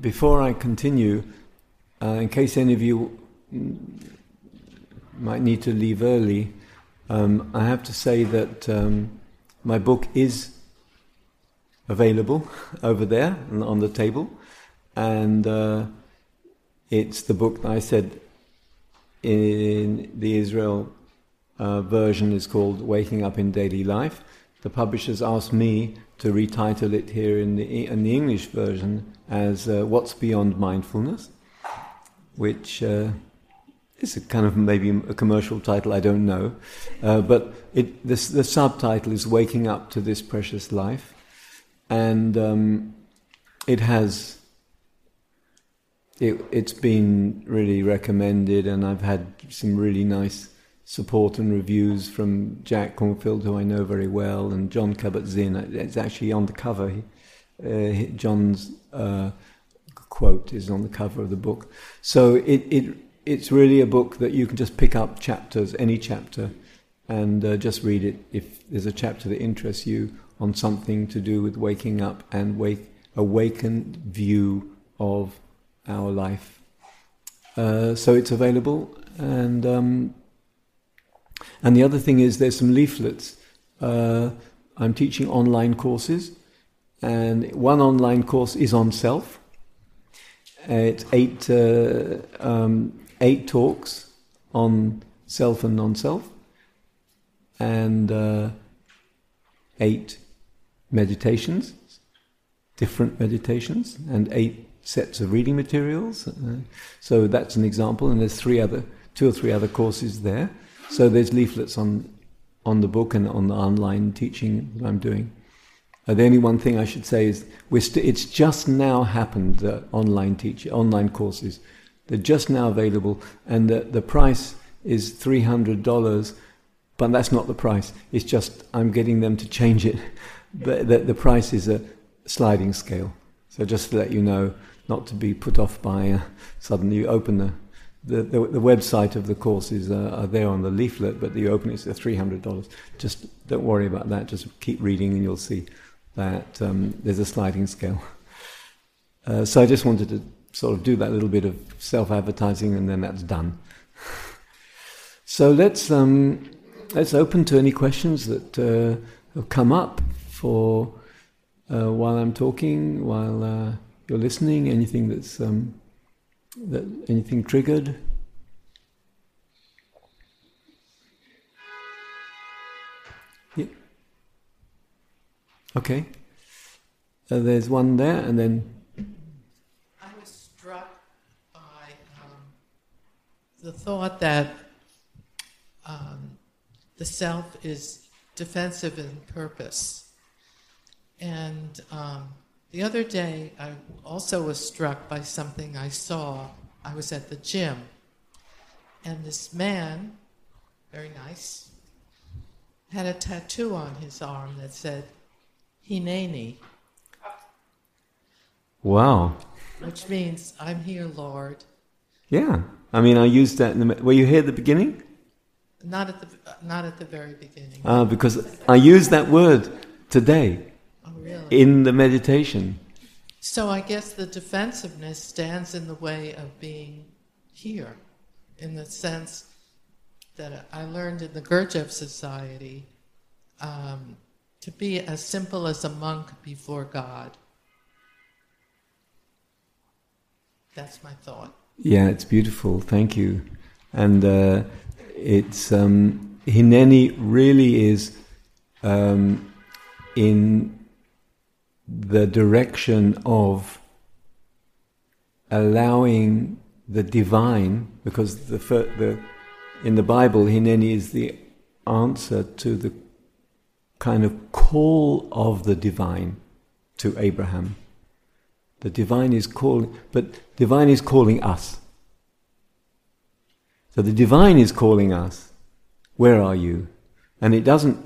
before I continue, uh, in case any of you might need to leave early, um, I have to say that um, my book is available over there on the table, and uh, it's the book that I said in the Israel uh, version is called Waking Up in Daily Life. The publishers asked me to retitle it here in the, in the English version as uh, What's Beyond Mindfulness, which uh, is a kind of maybe a commercial title, I don't know. Uh, but it, this, the subtitle is Waking Up to This Precious Life. And um, it has, it, it's been really recommended, and I've had some really nice support and reviews from Jack Kornfield, who I know very well, and Jon Kabat-Zinn. It's actually on the cover. Uh, Jon's uh, quote is on the cover of the book. So it, it it's really a book that you can just pick up chapters, any chapter, and uh, just read it if there's a chapter that interests you on something to do with waking up and wake awakened view of our life. Uh, so it's available, and um, and the other thing is there's some leaflets. Uh, I'm teaching online courses, and one online course is on self. It's eight uh, um, eight talks on self and non-self, and uh, eight meditations, different meditations, and eight sets of reading materials. Uh, so that's an example, and there's three other, two or three other courses there. So there's leaflets on on the book and on the online teaching that I'm doing. Uh, the only one thing I should say is st- it's just now happened. that online teach online courses, they're just now available, and the the price is three hundred dollars. But that's not the price. It's just I'm getting them to change it. The, the, the price is a sliding scale. So just to let you know, not to be put off by uh, suddenly you open the the, the, the, website of the courses uh, are there on the leaflet, but the open is three hundred dollars. Just don't worry about that. Just keep reading, and you'll see that um, there's a sliding scale. Uh, so I just wanted to sort of do that little bit of self-advertising, and then that's done. so let's um, let's open to any questions that uh, have come up for uh, while I'm talking, while uh, you're listening. Anything that's um, that anything triggered? Yeah. Okay. Uh, there's one there, and then. I was struck by um, the thought that um, the self is defensive in purpose. And um, the other day, I also was struck by something I saw. I was at the gym, and this man, very nice, had a tattoo on his arm that said, Hineni. Wow. Which means, I'm here, Lord. Yeah. I mean, I used that in the. Were you here at the beginning? Not at the, not at the very beginning. Ah, because I used that word today? In the meditation. So I guess the defensiveness stands in the way of being here, in the sense that I learned in the Gurdjieff Society um, to be as simple as a monk before God. That's my thought. Yeah, it's beautiful. Thank you. And uh, it's um, Hineni really is um, in the direction of allowing the divine, because the, the in the Bible, Hineni is the answer to the kind of call of the divine to Abraham. The divine is calling, but divine is calling us. So the divine is calling us. Where are you? And it doesn't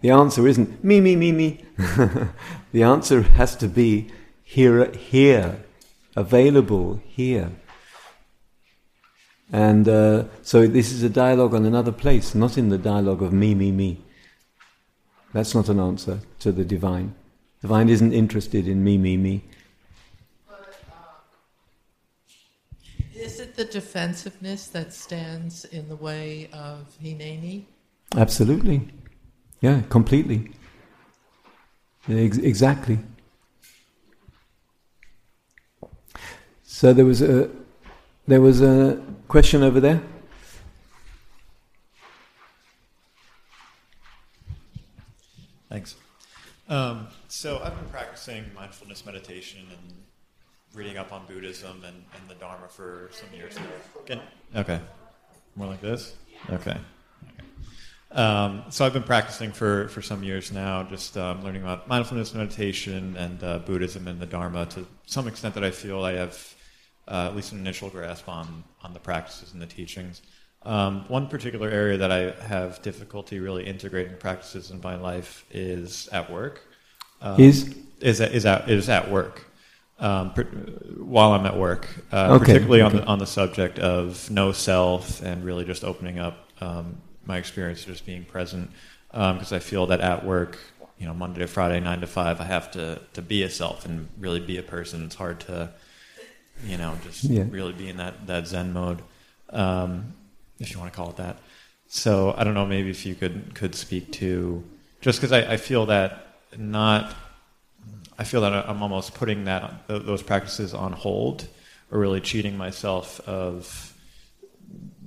the answer isn't me, me, me, me. the answer has to be here, here, available here. And uh, so this is a dialogue on another place, not in the dialogue of me, me, me. That's not an answer to the divine. The divine isn't interested in me, me, me. But um, Is it the defensiveness that stands in the way of Hineni? Absolutely. Yeah, completely. Ex- exactly. So there was a there was a question over there. Thanks. Um, so I've been practicing mindfulness meditation and reading up on Buddhism and, and the Dharma for some years now. Can, okay. More like this? Okay. Um, so I've been practicing for, for some years now, just um, learning about mindfulness meditation and uh, Buddhism and the Dharma to some extent that I feel I have uh, at least an initial grasp on, on the practices and the teachings. Um, one particular area that I have difficulty really integrating practices in my life is at work. Um, is is at, is at is at work. Um, per, while I'm at work, uh, okay. particularly okay. on the on the subject of no self and really just opening up um, my experience, just being present, because um, I feel that at work, you know, Monday to Friday, nine to five, I have to to be a self and really be a person. It's hard to, you know, just yeah. really be in that that Zen mode. Um, if you want to call it that. So I don't know, maybe if you could could speak to just because I, I, feel that not, I feel that I'm almost putting that those practices on hold, or really cheating myself of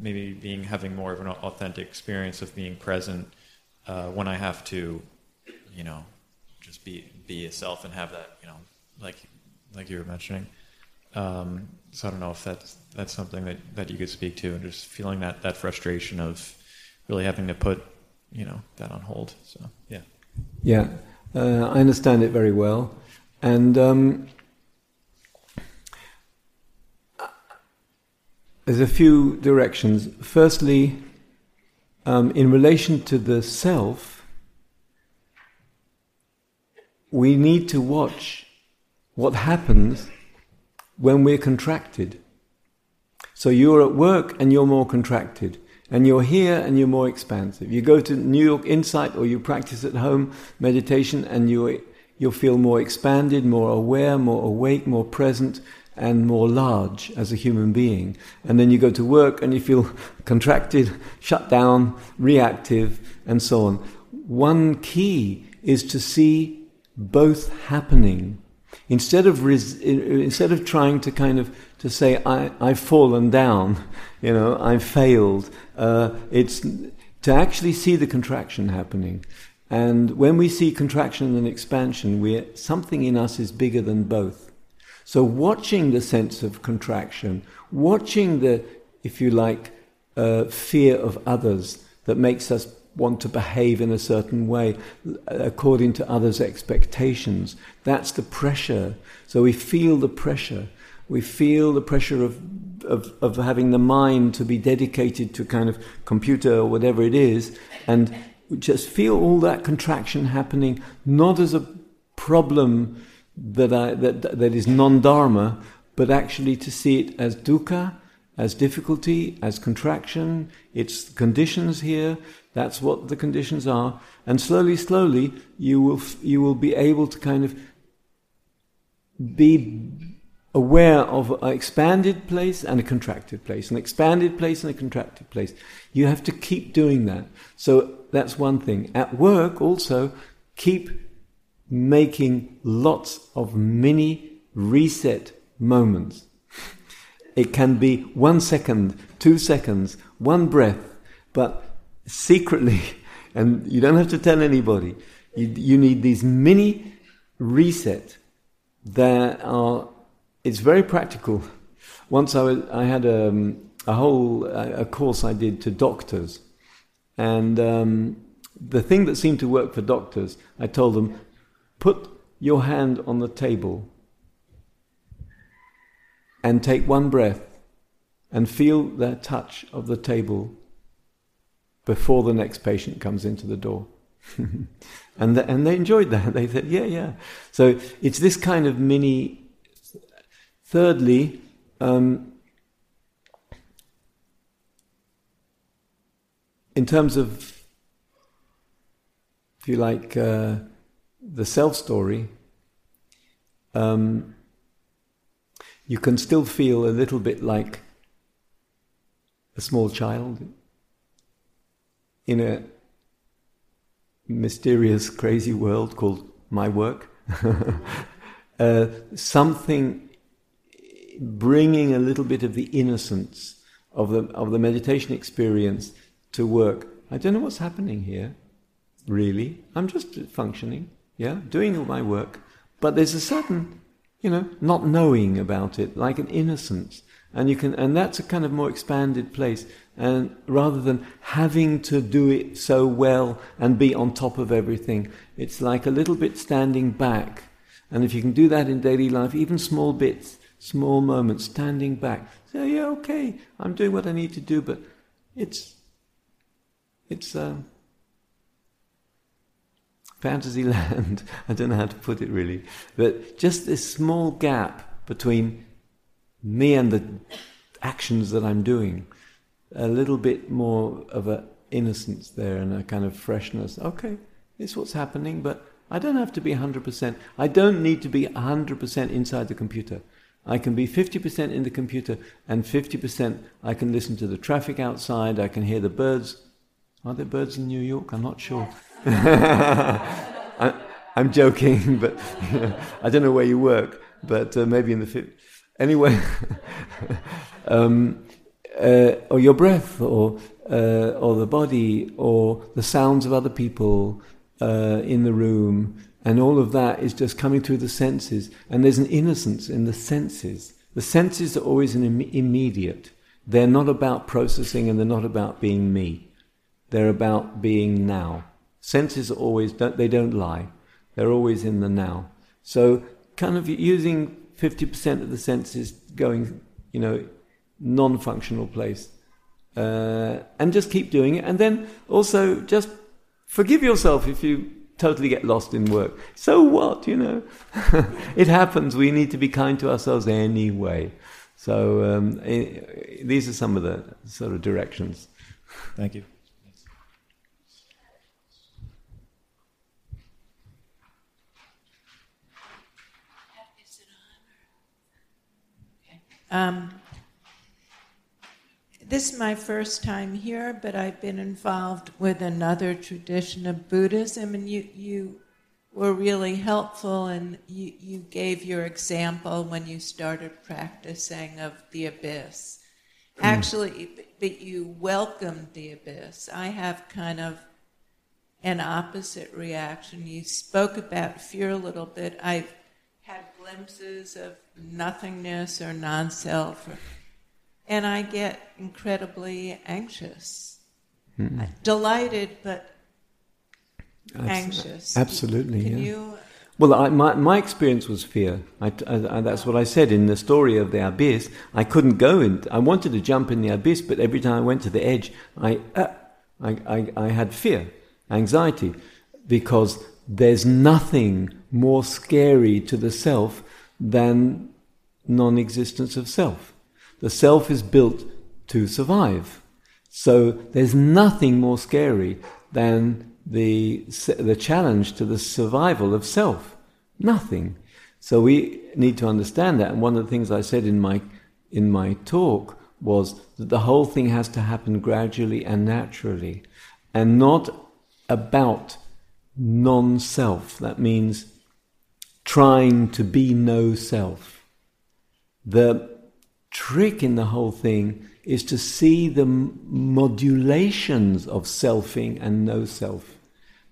maybe being having more of an authentic experience of being present uh, when I have to, you know, just be be a self and have that, you know, like like you were mentioning. Um, so I don't know if that's that's something that, that you could speak to, and just feeling that that frustration of really having to put you know that on hold. So yeah, yeah, uh, I understand it very well, and um, there's a few directions. Firstly, um, in relation to the self, we need to watch what happens when we're contracted. So you're at work and you're more contracted. And you're here and you're more expansive. You go to New York Insight or you practice at home meditation and you you'll feel more expanded, more aware, more awake, more present, and more large as a human being. And then you go to work and you feel contracted, shut down, reactive, and so on. One key is to see both happening Instead of, res- instead of trying to kind of to say, I, I've fallen down, you know, I've failed, uh, it's to actually see the contraction happening. And when we see contraction and expansion, we something in us is bigger than both. So watching the sense of contraction, watching the, if you like, uh, fear of others that makes us want to behave in a certain way according to others' expectations. That's the pressure. So we feel the pressure. We feel the pressure of, of, of having the mind to be dedicated to kind of computer or whatever it is, and we just feel all that contraction happening, not as a problem that, I, that, that is non dharma, but actually to see it as dukkha, as difficulty, as contraction. It's conditions here. That's what the conditions are. And slowly, slowly, you will, you will be able to kind of be aware of an expanded place and a contracted place, an expanded place and a contracted place. You have to keep doing that. So that's one thing. At work, also, keep making lots of mini reset moments. It can be one second, two seconds, one breath, but secretly, and you don't have to tell anybody, you, you need these mini reset that are, it's very practical. Once I, was, I had a, um, a whole a course I did to doctors, and um, the thing that seemed to work for doctors, I told them, put your hand on the table and take one breath and feel the touch of the table before the next patient comes into the door. and, and they enjoyed that. They said, yeah, yeah. So it's this kind of mini. Thirdly, um, in terms of, if you like, uh, the self story, um, you can still feel a little bit like a small child in a mysterious, crazy world called my work. uh, something bringing a little bit of the innocence of the, of the meditation experience to work. I don't know what's happening here, really. I'm just functioning, yeah, doing all my work. But there's a certain, you know, not knowing about it, like an innocence. And you can, and that's a kind of more expanded place. And rather than having to do it so well and be on top of everything, it's like a little bit standing back. And if you can do that in daily life, even small bits, small moments, standing back, say, yeah, okay, I'm doing what I need to do, but it's, it's, uh, fantasy land. I don't know how to put it really. But just this small gap between me and the actions that I'm doing, a little bit more of an innocence there and a kind of freshness. Okay, is what's happening, but I don't have to be 100%. I don't need to be 100% inside the computer. I can be 50% in the computer and 50% I can listen to the traffic outside, I can hear the birds. Are there birds in New York? I'm not sure. I, am joking, but I don't know where you work, but uh, maybe in the. Fi- anyway, um, uh, or your breath, or uh, or the body, or the sounds of other people uh, in the room, and all of that is just coming through the senses. And there's an innocence in the senses. The senses are always an Im- immediate. They're not about processing, and they're not about being me. They're about being now. Senses are always don't, they don't lie. They're always in the now. So kind of using 50% of the senses going, you know, non-functional place. Uh, and just keep doing it. And then also just forgive yourself if you totally get lost in work. So what, you know? it happens. We need to be kind to ourselves anyway. So um, it, these are some of the sort of directions. Thank you. Um, this is my first time here, but I've been involved with another tradition of Buddhism, and you, you were really helpful, and you, you gave your example when you started practicing of the abyss. Mm. Actually, but you welcomed the abyss. I have kind of an opposite reaction. You spoke about fear a little bit. I've glimpses of nothingness or non self, and I get incredibly anxious. Mm-hmm. Delighted, but anxious. Absolutely, Can yeah. You, well, I, my, my experience was fear. I, I, that's what I said in the story of the abyss. I couldn't go in. I wanted to jump in the abyss, but every time I went to the edge, I, uh, I, I, I had fear, anxiety, because there's nothing more scary to the self than non existence of self. The self is built to survive. So there's nothing more scary than the, the challenge to the survival of self. Nothing. So we need to understand that. And one of the things I said in my, in my talk was that the whole thing has to happen gradually and naturally and not about non self. That means trying to be no self. The trick in the whole thing is to see the modulations of selfing and no self.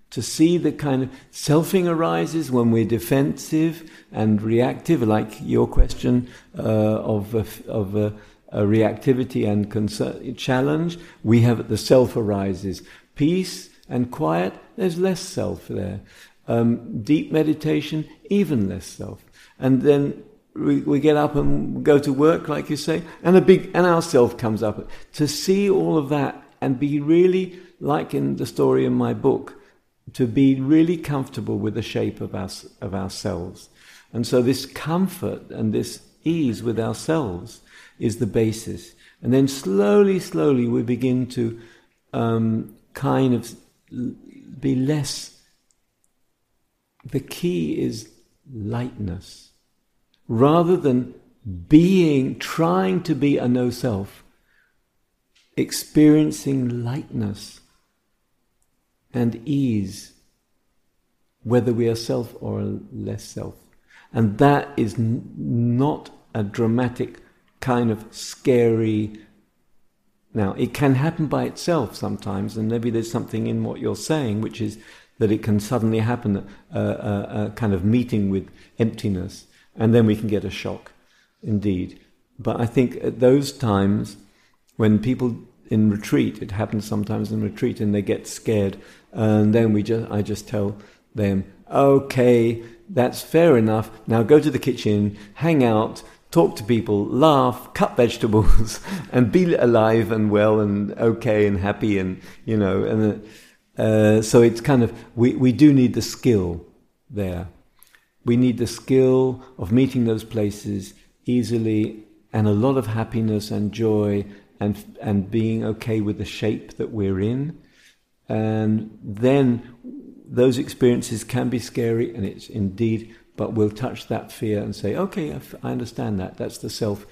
To see the kind of selfing arises when we're defensive and reactive, like your question uh, of, of a reactivity and concern, challenge. We have the self arises. Peace and quiet, there's less self there. Um, deep meditation, even less self. And then we, we, get up and go to work, like you say, and a big and our self comes up. To see all of that and be really, like in the story in my book, to be really comfortable with the shape of us of ourselves. And so this comfort and this ease with ourselves is the basis. And then slowly, slowly we begin to um, kind of be less the key is lightness. Rather than being, trying to be a no self, experiencing lightness and ease, whether we are self or less self. And that is n- not a dramatic kind of scary. Now, it can happen by itself sometimes, and maybe there's something in what you're saying, which is that it can suddenly happen, a, a, a kind of meeting with emptiness, and then we can get a shock, indeed. But I think at those times, when people in retreat, it happens sometimes in retreat, and they get scared, and then we just, I just tell them, okay, that's fair enough. Now go to the kitchen, hang out, talk to people, laugh, cut vegetables, and be alive and well and okay and happy and you know. And uh, so it's kind of we we do need the skill there. We need the skill of meeting those places easily and a lot of happiness and joy and and being okay with the shape that we're in. And then those experiences can be scary, and it's indeed, but we'll touch that fear and say, okay, I understand that. That's the self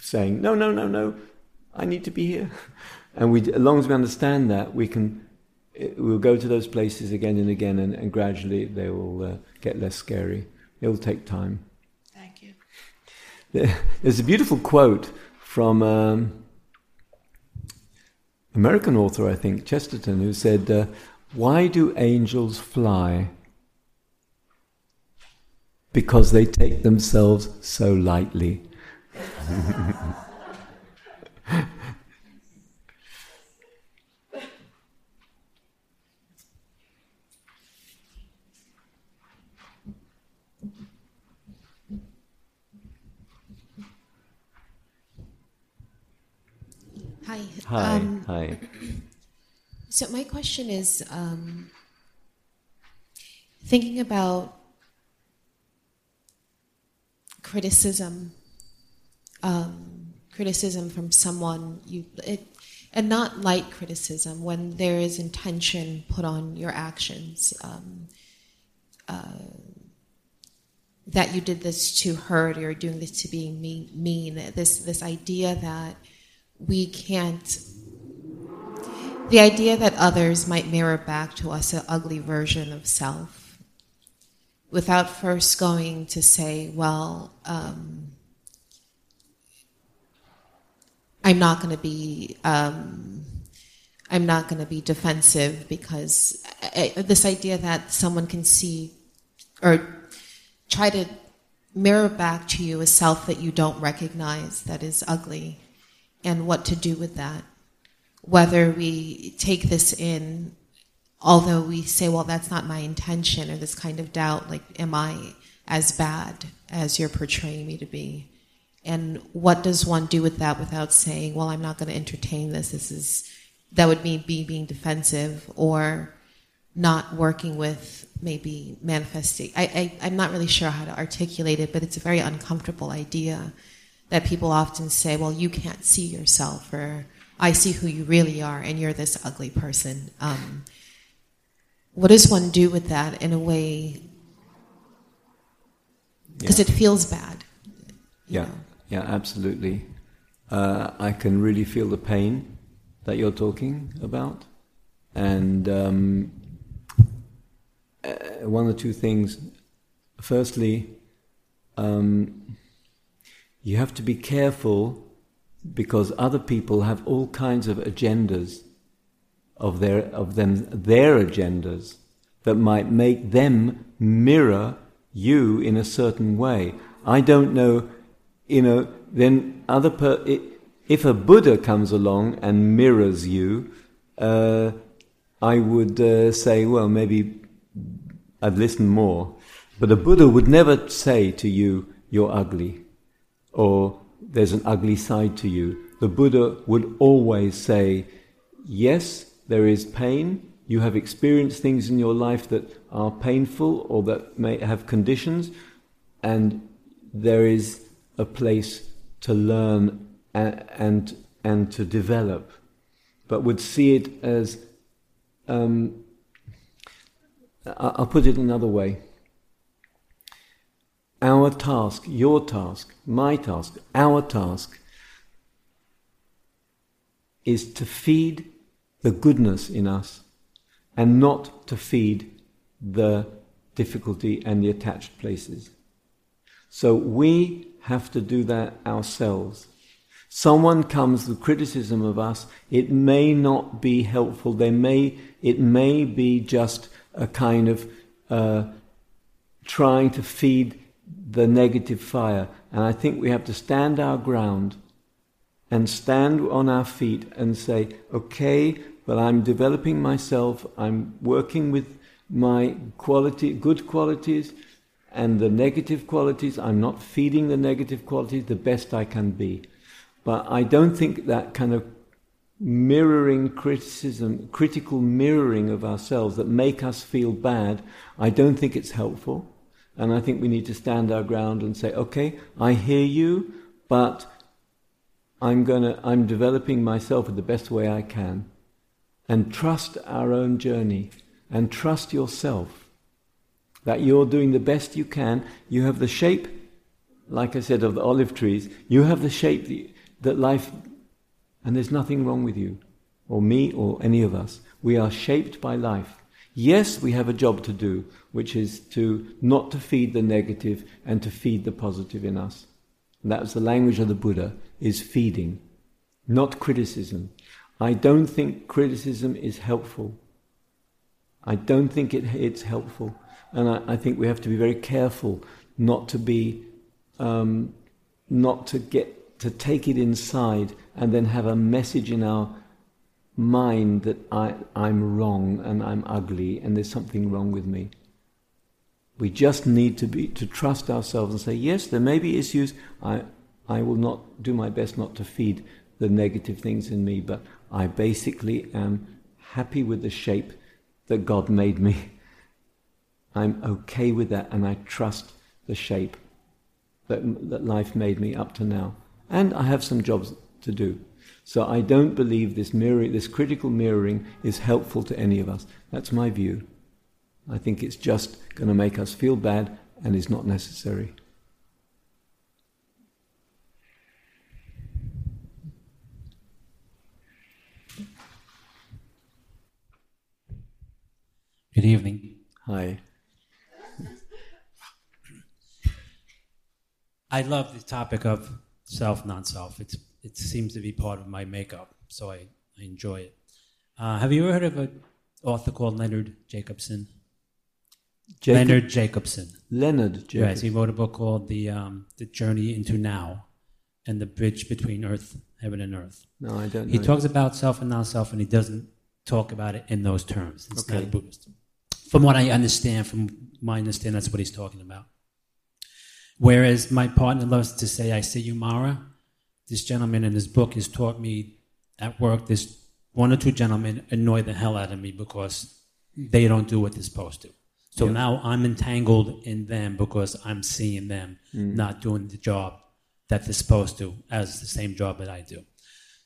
saying, no, no, no, no, I need to be here. And we, as long as we understand that, we can, we'll go to those places again and again, and, and gradually they will uh, get less scary. It'll take time. Thank you. There's a beautiful quote from um, American author, I think, Chesterton, who said, uh, why do angels fly? Because they take themselves so lightly. Hi. Hi. Um, hi. So my question is, um, thinking about criticism, um, criticism from someone you, it, and not light criticism when there is intention put on your actions. Um, uh, that you did this to hurt, or you're doing this to being mean, mean. This this idea that we can't the idea that others might mirror back to us an ugly version of self without first going to say, well, um, I'm not going to be. Um, I'm not going to be defensive because I, this idea that someone can see or try to mirror back to you a self that you don't recognize that is ugly and what to do with that whether we take this in, although we say, well, that's not my intention, or this kind of doubt, like, am I as bad as you're portraying me to be? And what does one do with that without saying, well, I'm not going to entertain this? This is, that would mean be being defensive or not working with maybe manifesting. I, I, I'm not really sure how to articulate it, but it's a very uncomfortable idea that people often say, well, you can't see yourself or I see who you really are, and you're this ugly person. Um, what does one do with that in a way? Because yeah. it feels bad. Yeah, know? yeah, absolutely. Uh, I can really feel the pain that you're talking about, and um, uh, one or two things. Firstly, um, you have to be careful because other people have all kinds of agendas of their of them their agendas that might make them mirror you in a certain way. I don't know, you know. Then other per, if a Buddha comes along and mirrors you, uh, I would uh, say, well, maybe I'd listen more. But a Buddha would never say to you, "You're ugly," or there's an ugly side to you. The Buddha would always say, Yes, there is pain. You have experienced things in your life that are painful or that may have conditions, and there is a place to learn and, and, and to develop. But would see it as um, I'll put it another way. Our task, your task, my task, our task is to feed the goodness in us and not to feed the difficulty and the attached places. So we have to do that ourselves. Someone comes with criticism of us, it may not be helpful. They may, it may be just a kind of uh, trying to feed the negative fire. And I think we have to stand our ground and stand on our feet and say, okay, but I'm developing myself, I'm working with my quality, good qualities and the negative qualities. I'm not feeding the negative qualities the best I can be. But I don't think that kind of mirroring criticism, critical mirroring of ourselves that make us feel bad, I don't think it's helpful. And I think we need to stand our ground and say, okay, I hear you, but I'm gonna, I'm developing myself in the best way I can. And trust our own journey and trust yourself that you're doing the best you can. You have the shape, like I said, of the olive trees. You have the shape that life, and there's nothing wrong with you, or me, or any of us. We are shaped by life. Yes, we have a job to do, which is to not to feed the negative and to feed the positive in us. And that's the language of the Buddha, is feeding, not criticism. I don't think criticism is helpful. I don't think it, it's helpful. And I, I, think we have to be very careful not to be, um, not to get, to take it inside and then have a message in our mind that I, I'm wrong and I'm ugly and there's something wrong with me. We just need to be to trust ourselves and say, yes, there may be issues. I I will not do my best not to feed the negative things in me, but I basically am happy with the shape that God made me. I'm okay with that and I trust the shape that, that life made me up to now. And I have some jobs to do. So I don't believe this mirroring, this critical mirroring is helpful to any of us. That's my view. I think it's just going to make us feel bad and is not necessary. Good evening. Hi. I love the topic of self, non self. It's it seems to be part of my makeup, so I, I enjoy it. Uh, have you ever heard of an author called Leonard Jacobson? Jacob- Leonard Jacobson. Leonard Jacobson. Yes, he wrote a book called the um, the Journey into Now, and the bridge between Earth, Heaven, and Earth. No, I don't. He talks about self and non-self, and he doesn't talk about it in those terms. It's okay. not Buddhist. From what I understand, from my understanding, that's what he's talking about. Whereas my partner loves to say, "I see you, Mara." this gentleman in his book has taught me at work, this one or two gentlemen annoy the hell out of me because they don't do what they're supposed to. So yeah. now I'm entangled in them because I'm seeing them mm. not doing the job that they're supposed to as the same job that I do.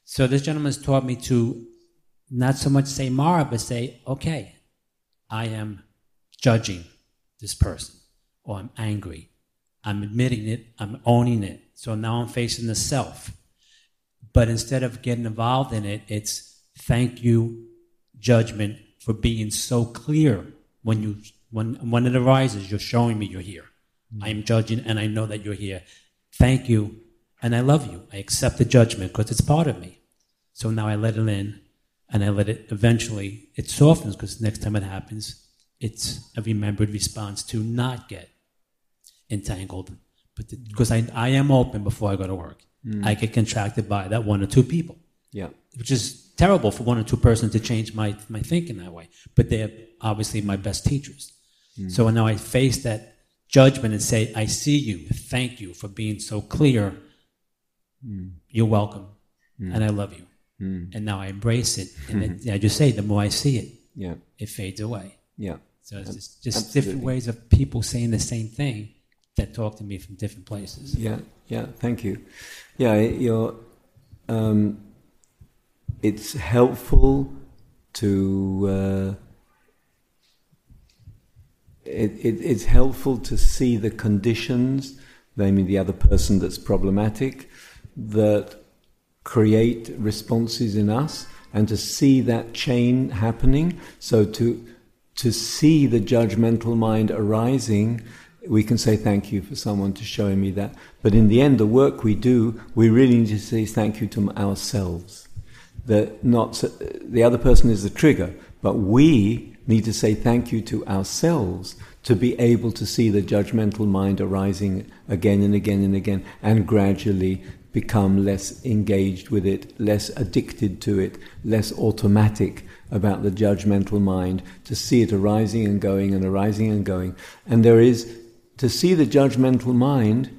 So this gentleman has taught me to not so much say Mara, but say, okay, I am judging this person, or I'm angry. I'm admitting it, I'm owning it, so now I'm facing the self. But instead of getting involved in it, it's thank you, judgment, for being so clear when you when when it arises, you're showing me you're here. Mm-hmm. I am judging and I know that you're here. Thank you. And I love you. I accept the judgment because it's part of me. So now I let it in and I let it eventually it softens because next time it happens, it's a remembered response to not get entangled but because I, I am open before I go to work, mm. I get contracted by that one or two people. Yeah. Which is terrible for one or two persons to change my, my thinking that way. But they're obviously my best teachers. Mm. So now I face that judgment and say, I see you. Thank you for being so clear. Mm. You're welcome. Mm. And I love you. Mm. And now I embrace it. And then, I just say, the more I see it, yeah. it fades away. Yeah. So it's just, just different ways of people saying the same thing that talk to me from different places. Yeah, yeah, thank you. Yeah, you're, um, it's helpful to. Uh, it, it, it's helpful to see the conditions, namely the other person that's problematic, that create responses in us and to see that chain happening. So to to see the judgmental mind arising, we can say thank you for someone to showing me that. But in the end, the work we do, we really need to say thank you to ourselves. That not the other person is the trigger, but we need to say thank you to ourselves to be able to see the judgmental mind arising again and again and again, and gradually become less engaged with it, less addicted to it, less automatic about the judgmental mind, to see it arising and going and arising and going. And there is, to see the judgmental mind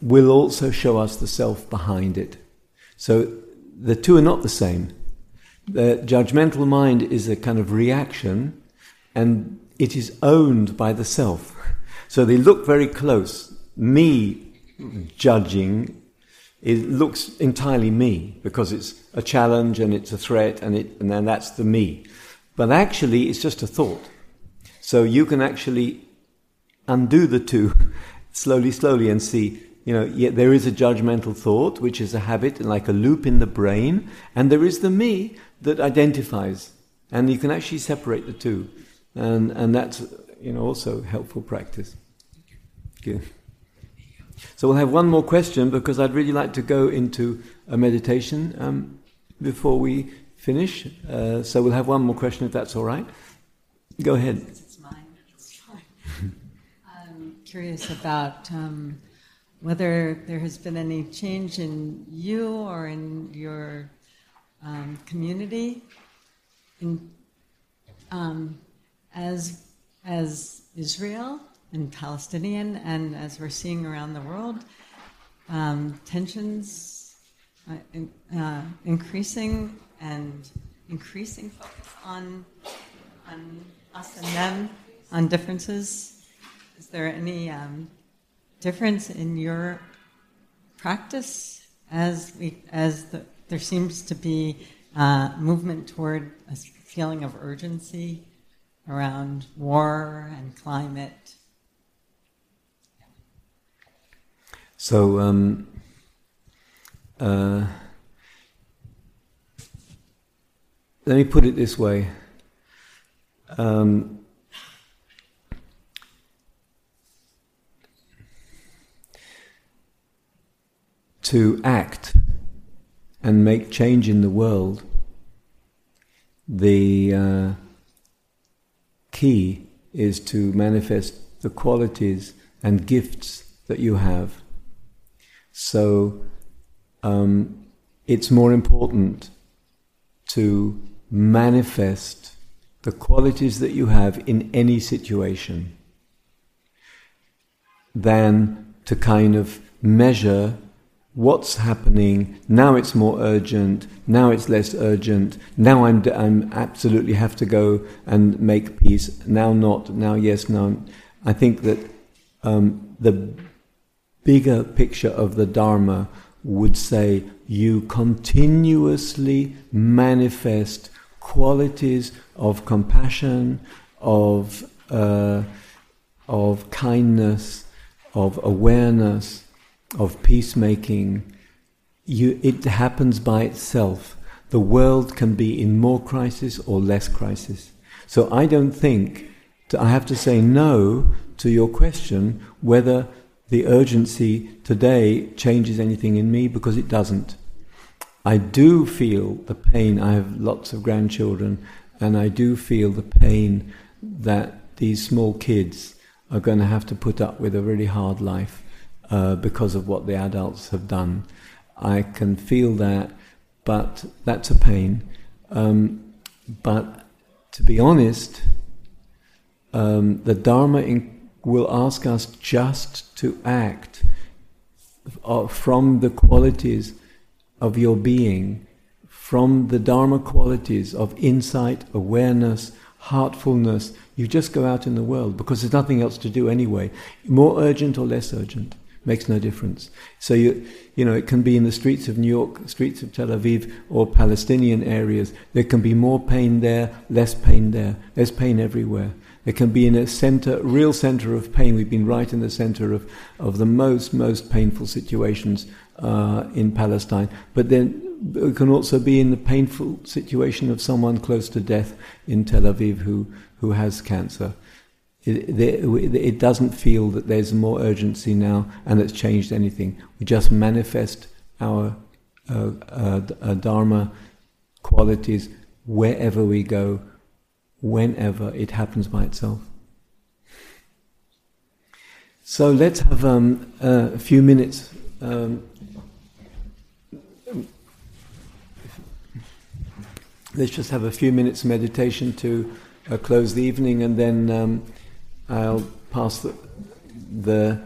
will also show us the self behind it. So the two are not the same. The judgmental mind is a kind of reaction, and it is owned by the self. So they look very close. Me judging it looks entirely me because it's a challenge and it's a threat and, it, and then that's the me. But actually, it's just a thought. So you can actually undo the two slowly, slowly and see, you know, yeah, there is a judgmental thought, which is a habit, like a loop in the brain, and there is the me that identifies. And you can actually separate the two. And, and that's, you know, also helpful practice. Good. So we'll have one more question because I'd really like to go into a meditation um, before we finish. Uh, so we'll have one more question if that's all right. Go ahead. It's mine. I'm curious about um, whether there has been any change in you or in your um, community in, um, as as Israel and Palestinian, and as we're seeing around the world, um, tensions uh, uh, increasing and increasing focus on on us and them, on differences. Is there any um, difference in your practice as we as the, there seems to be uh, movement toward a feeling of urgency around war and climate So, um, uh, let me put it this way. Um, to act and make change in the world, the uh, key is to manifest the qualities and gifts that you have so um, it's more important to manifest the qualities that you have in any situation than to kind of measure what's happening. Now it's more urgent. Now it's less urgent. Now I'm, I'm absolutely have to go and make peace. Now not. Now yes. Now I think that um, the bigger picture of the Dharma would say you continuously manifest qualities of compassion, of, uh, of kindness, of awareness, of peacemaking. You, it happens by itself. The world can be in more crisis or less crisis. So I don't think, I have to say no to your question whether the urgency today changes anything in me because it doesn't. I do feel the pain. I have lots of grandchildren, and I do feel the pain that these small kids are going to have to put up with a really hard life uh, because of what the adults have done. I can feel that, but that's a pain. Um, but to be honest, um, the Dharma in will ask us just to act uh, from the qualities of your being, from the Dharma qualities of insight, awareness, heartfulness. You just go out in the world because there's nothing else to do anyway. More urgent or less urgent makes no difference. So you, you know, it can be in the streets of New York, streets of Tel Aviv, or Palestinian areas. There can be more pain there, less pain there. There's pain everywhere. It can be in a center, real center of pain. We've been right in the center of, of the most, most painful situations uh, in Palestine. But then it can also be in the painful situation of someone close to death in Tel Aviv who, who has cancer. It, it, doesn't feel that there's more urgency now and it's changed anything. We just manifest our uh, uh, uh, Dharma qualities wherever we go, whenever it happens by itself. So let's have um, a few minutes. Um, let's just have a few minutes meditation to uh, close the evening, and then um, I'll pass the the,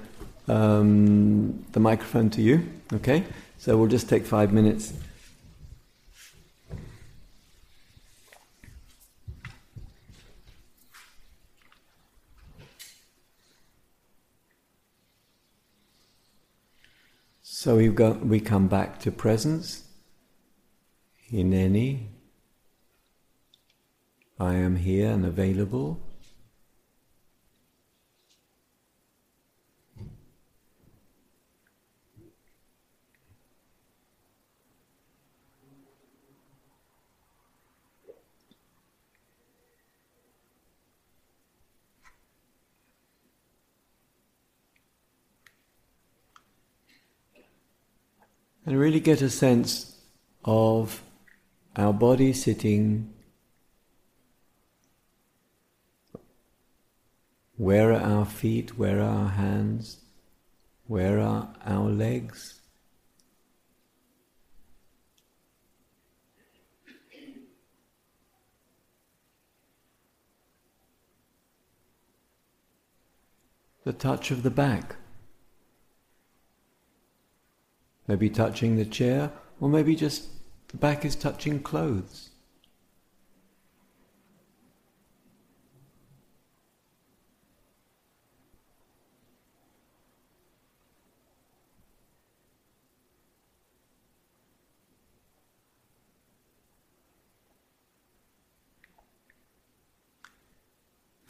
um, the microphone to you. Okay, so we'll just take five minutes. So we've got we come back to presence. in any. I am here and available. And really get a sense of our body sitting. Where are our feet? Where are our hands? Where are our legs? The touch of the back. Maybe touching the chair, or maybe just the back is touching clothes.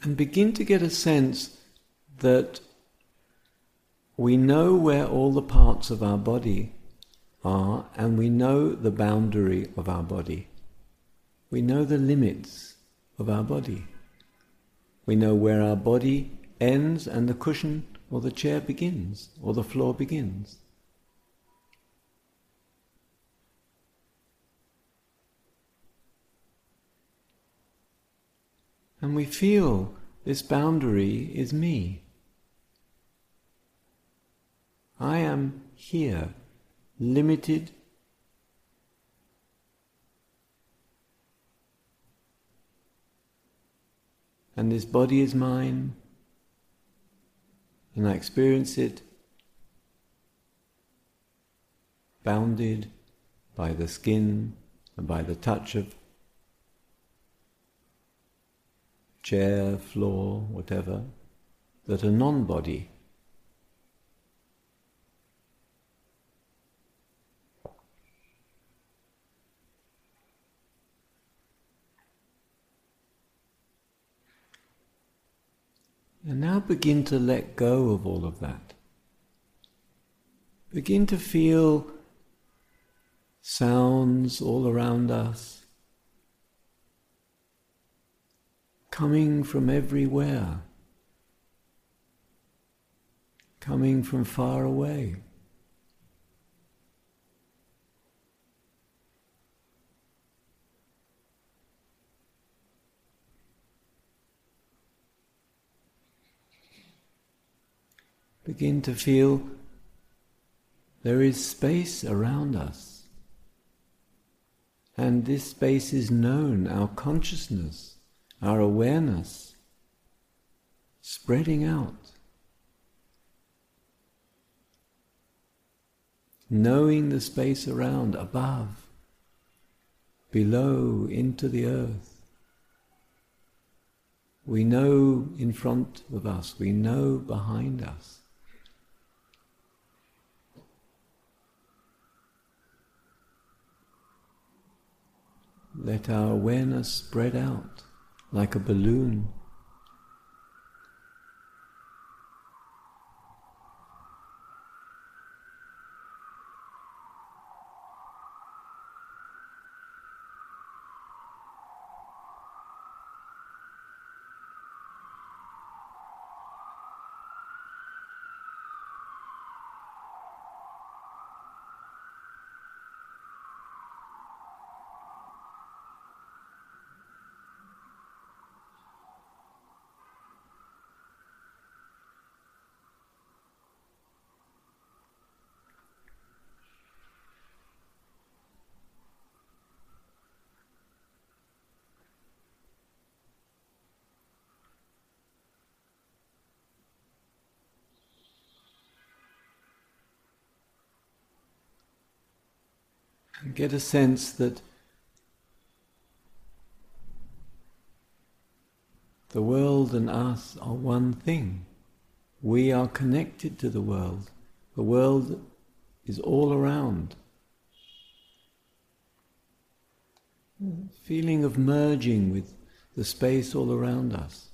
and begin to get a sense that we know where all the parts of our body are, and we know the boundary of our body. We know the limits of our body. We know where our body ends and the cushion or the chair begins, or the floor begins. And we feel this boundary is me. I am here, limited. And this body is mine, and I experience it bounded by the skin and by the touch of chair, floor, whatever, that a non body And now begin to let go of all of that. Begin to feel sounds all around us, coming from everywhere, coming from far away. Begin to feel there is space around us. And this space is known, our consciousness, our awareness, spreading out. Knowing the space around, above, below, into the earth. We know in front of us, we know behind us. Let our awareness spread out like a balloon. And get a sense that the world and us are one thing. We are connected to the world. The world is all around. Feeling of merging with the space all around us.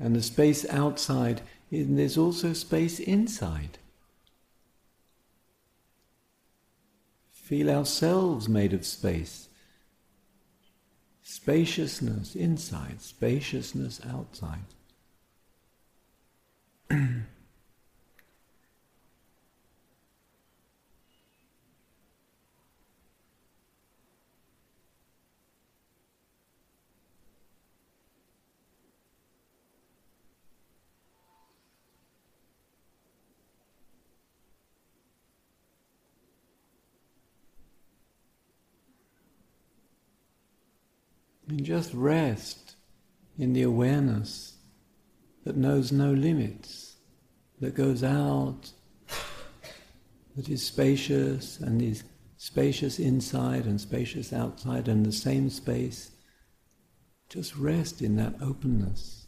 And the space outside, there's also space inside. Feel ourselves made of space. Spaciousness inside, spaciousness outside. And just rest in the awareness that knows no limits, that goes out, that is spacious and is spacious inside and spacious outside and the same space. Just rest in that openness.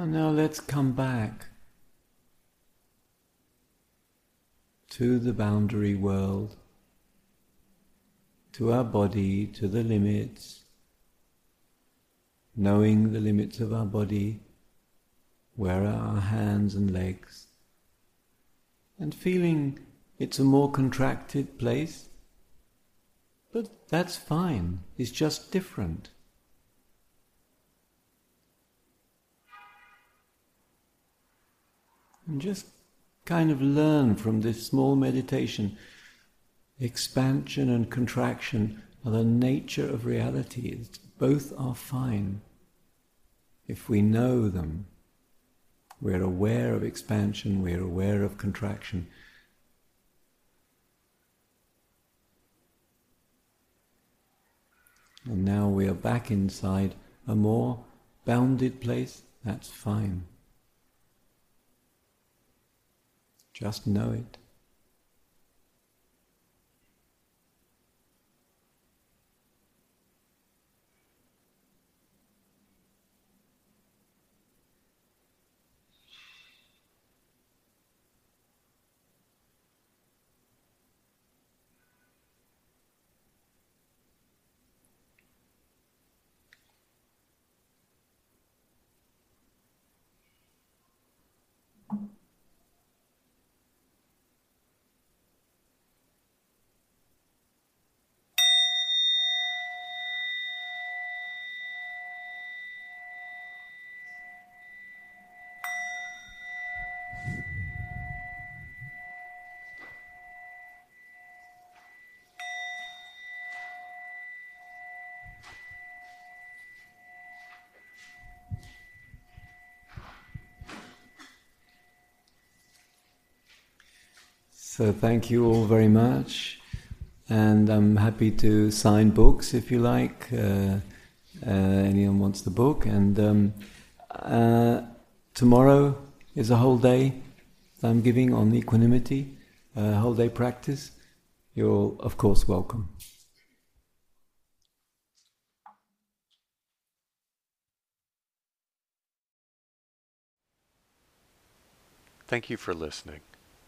And now let's come back to the boundary world, to our body, to the limits, knowing the limits of our body, where are our hands and legs, and feeling it's a more contracted place, but that's fine, it's just different. And just kind of learn from this small meditation. Expansion and contraction are the nature of reality. Both are fine if we know them. We're aware of expansion, we're aware of contraction. And now we are back inside a more bounded place, that's fine. Just know it. So thank you all very much, and I'm happy to sign books if you like. Uh, uh, anyone wants the book, and um, uh, tomorrow is a whole day that I'm giving on equanimity, uh, whole day practice, you're all, of course welcome. Thank you for listening.